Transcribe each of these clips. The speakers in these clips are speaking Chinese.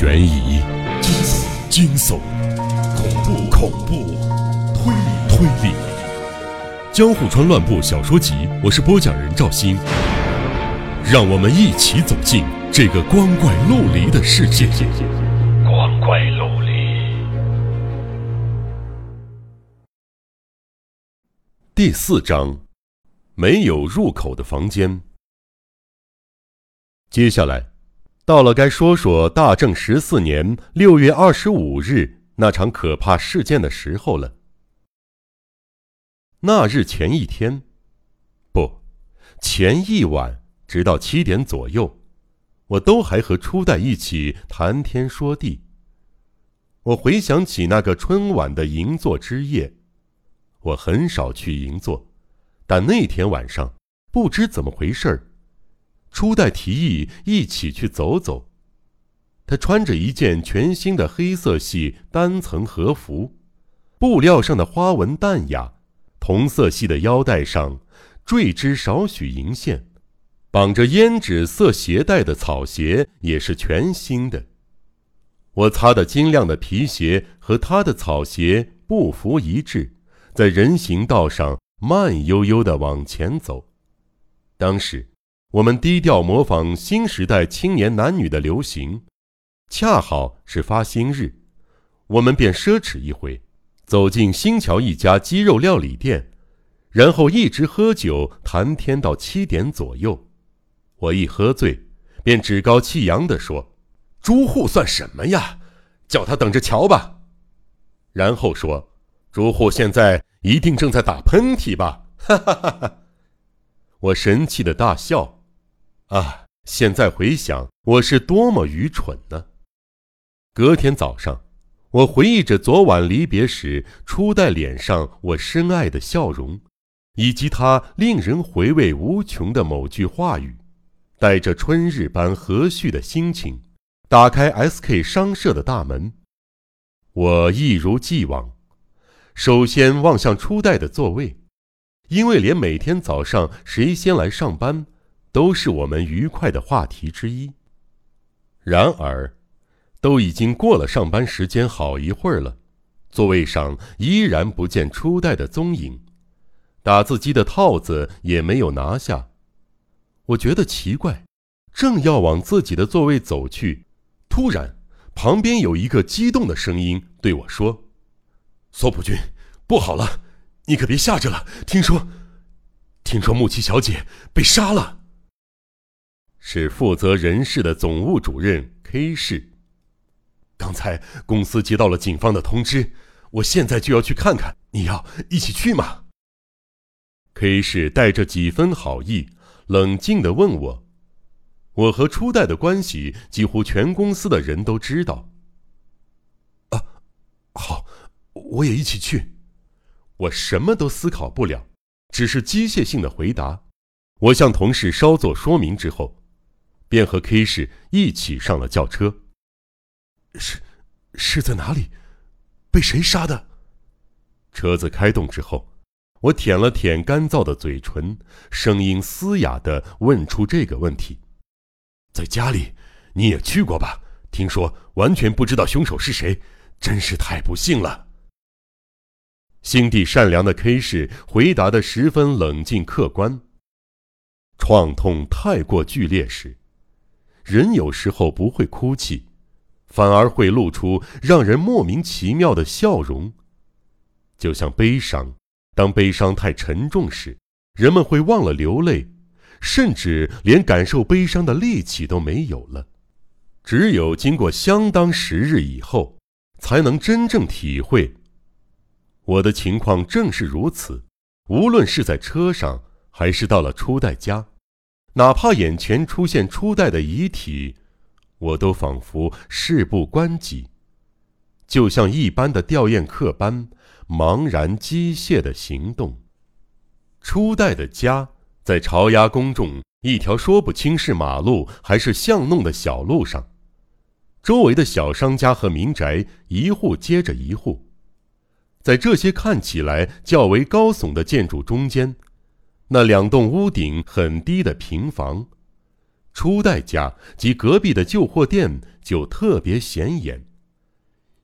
悬疑、惊悚、恐怖、恐怖、推理、推理，《江户川乱步小说集》，我是播讲人赵鑫，让我们一起走进这个光怪陆离的世界。光怪陆离。第四章，没有入口的房间。接下来。到了该说说大正十四年六月二十五日那场可怕事件的时候了。那日前一天，不，前一晚，直到七点左右，我都还和初代一起谈天说地。我回想起那个春晚的银座之夜，我很少去银座，但那天晚上不知怎么回事儿。初代提议一起去走走。他穿着一件全新的黑色系单层和服，布料上的花纹淡雅，同色系的腰带上缀织少许银线，绑着胭脂色鞋带的草鞋也是全新的。我擦的金亮的皮鞋和他的草鞋不符一致，在人行道上慢悠悠地往前走。当时。我们低调模仿新时代青年男女的流行，恰好是发薪日，我们便奢侈一回，走进新桥一家鸡肉料理店，然后一直喝酒谈天到七点左右。我一喝醉，便趾高气扬地说：“朱户算什么呀？叫他等着瞧吧。”然后说：“朱户现在一定正在打喷嚏吧？”哈哈哈哈！我神气的大笑。啊！现在回想，我是多么愚蠢呢！隔天早上，我回忆着昨晚离别时初代脸上我深爱的笑容，以及他令人回味无穷的某句话语，带着春日般和煦的心情，打开 S.K 商社的大门。我一如既往，首先望向初代的座位，因为连每天早上谁先来上班。都是我们愉快的话题之一。然而，都已经过了上班时间好一会儿了，座位上依然不见初代的踪影，打字机的套子也没有拿下。我觉得奇怪，正要往自己的座位走去，突然，旁边有一个激动的声音对我说：“索普君，不好了，你可别吓着了。听说，听说木奇小姐被杀了。”是负责人事的总务主任 K 市。刚才公司接到了警方的通知，我现在就要去看看。你要一起去吗？K 市带着几分好意，冷静地问我：“我和初代的关系，几乎全公司的人都知道。”啊，好，我也一起去。我什么都思考不了，只是机械性的回答。我向同事稍作说明之后。便和 K 市一起上了轿车。是，是在哪里？被谁杀的？车子开动之后，我舔了舔干燥的嘴唇，声音嘶哑的问出这个问题：“在家里，你也去过吧？听说完全不知道凶手是谁，真是太不幸了。”心地善良的 K 市回答的十分冷静客观。创痛太过剧烈时。人有时候不会哭泣，反而会露出让人莫名其妙的笑容。就像悲伤，当悲伤太沉重时，人们会忘了流泪，甚至连感受悲伤的力气都没有了。只有经过相当时日以后，才能真正体会。我的情况正是如此，无论是在车上，还是到了初代家。哪怕眼前出现初代的遗体，我都仿佛事不关己，就像一般的吊唁客般茫然机械的行动。初代的家在朝鸭公众一条说不清是马路还是巷弄的小路上，周围的小商家和民宅一户接着一户，在这些看起来较为高耸的建筑中间。那两栋屋顶很低的平房，初代家及隔壁的旧货店就特别显眼，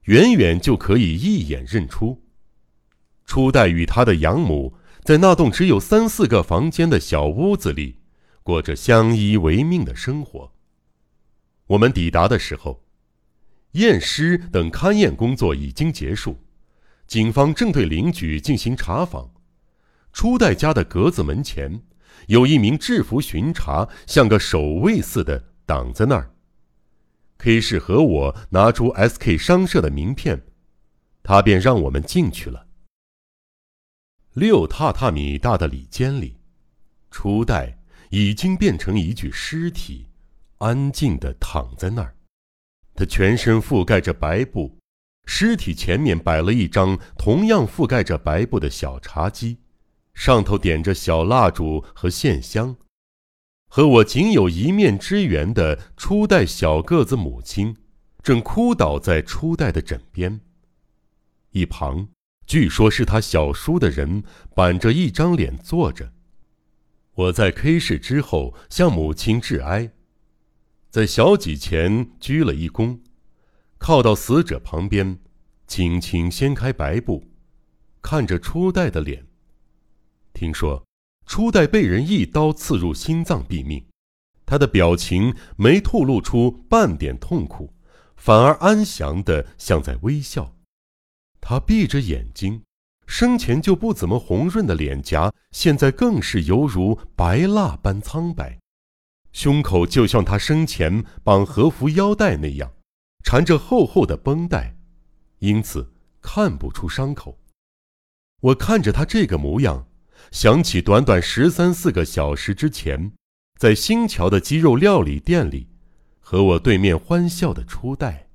远远就可以一眼认出。初代与他的养母在那栋只有三四个房间的小屋子里，过着相依为命的生活。我们抵达的时候，验尸等勘验工作已经结束，警方正对邻居进行查访。初代家的格子门前。有一名制服巡查，像个守卫似的挡在那儿。K 市和我拿出 SK 商社的名片，他便让我们进去了。六榻榻米大的里间里，初代已经变成一具尸体，安静的躺在那儿。他全身覆盖着白布，尸体前面摆了一张同样覆盖着白布的小茶几。上头点着小蜡烛和线香，和我仅有一面之缘的初代小个子母亲，正哭倒在初代的枕边。一旁，据说是他小叔的人，板着一张脸坐着。我在 K 市之后向母亲致哀，在小几前鞠了一躬，靠到死者旁边，轻轻掀开白布，看着初代的脸。听说初代被人一刀刺入心脏毙命，他的表情没透露出半点痛苦，反而安详的像在微笑。他闭着眼睛，生前就不怎么红润的脸颊，现在更是犹如白蜡般苍白，胸口就像他生前绑和服腰带那样，缠着厚厚的绷带，因此看不出伤口。我看着他这个模样。想起短短十三四个小时之前，在新桥的鸡肉料理店里，和我对面欢笑的初代，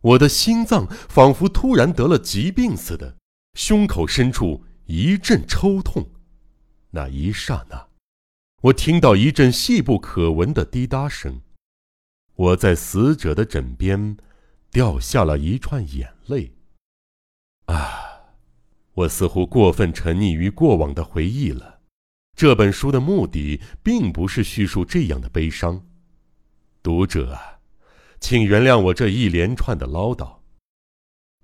我的心脏仿佛突然得了疾病似的，胸口深处一阵抽痛。那一刹那，我听到一阵细不可闻的滴答声，我在死者的枕边，掉下了一串眼泪。啊！我似乎过分沉溺于过往的回忆了。这本书的目的并不是叙述这样的悲伤。读者啊，请原谅我这一连串的唠叨。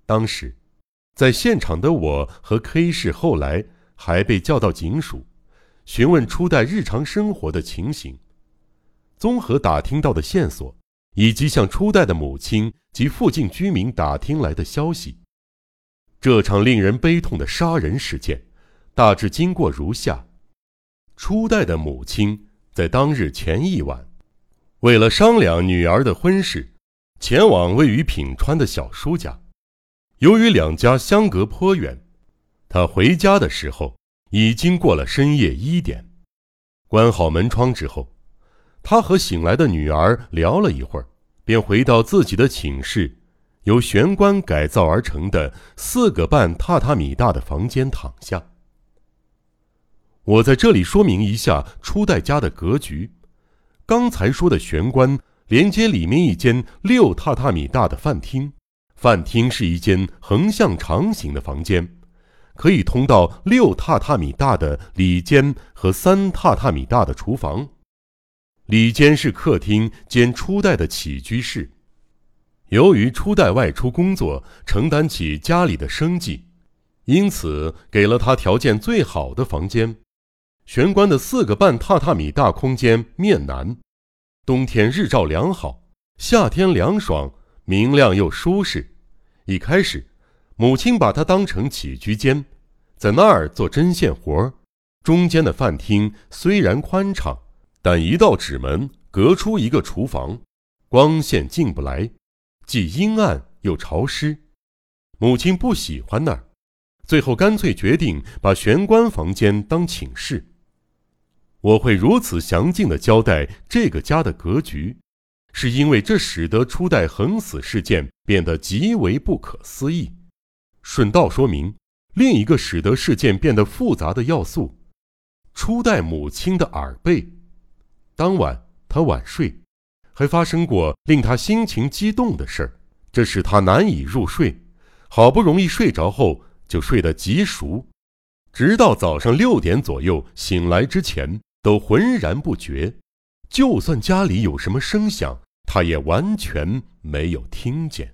当时，在现场的我和 K 市后来还被叫到警署，询问初代日常生活的情形。综合打听到的线索，以及向初代的母亲及附近居民打听来的消息。这场令人悲痛的杀人事件，大致经过如下：初代的母亲在当日前一晚，为了商量女儿的婚事，前往位于品川的小叔家。由于两家相隔颇远，他回家的时候已经过了深夜一点。关好门窗之后，他和醒来的女儿聊了一会儿，便回到自己的寝室。由玄关改造而成的四个半榻榻米大的房间躺下。我在这里说明一下初代家的格局。刚才说的玄关连接里面一间六榻榻米大的饭厅，饭厅是一间横向长形的房间，可以通到六榻榻米大的里间和三榻榻米大的厨房。里间是客厅兼初代的起居室。由于初代外出工作，承担起家里的生计，因此给了他条件最好的房间。玄关的四个半榻榻米大空间面南，冬天日照良好，夏天凉爽，明亮又舒适。一开始，母亲把它当成起居间，在那儿做针线活中间的饭厅虽然宽敞，但一道纸门隔出一个厨房，光线进不来。既阴暗又潮湿，母亲不喜欢那儿，最后干脆决定把玄关房间当寝室。我会如此详尽的交代这个家的格局，是因为这使得初代横死事件变得极为不可思议。顺道说明，另一个使得事件变得复杂的要素：初代母亲的耳背。当晚她晚睡。还发生过令他心情激动的事儿，这使他难以入睡。好不容易睡着后，就睡得极熟，直到早上六点左右醒来之前，都浑然不觉。就算家里有什么声响，他也完全没有听见。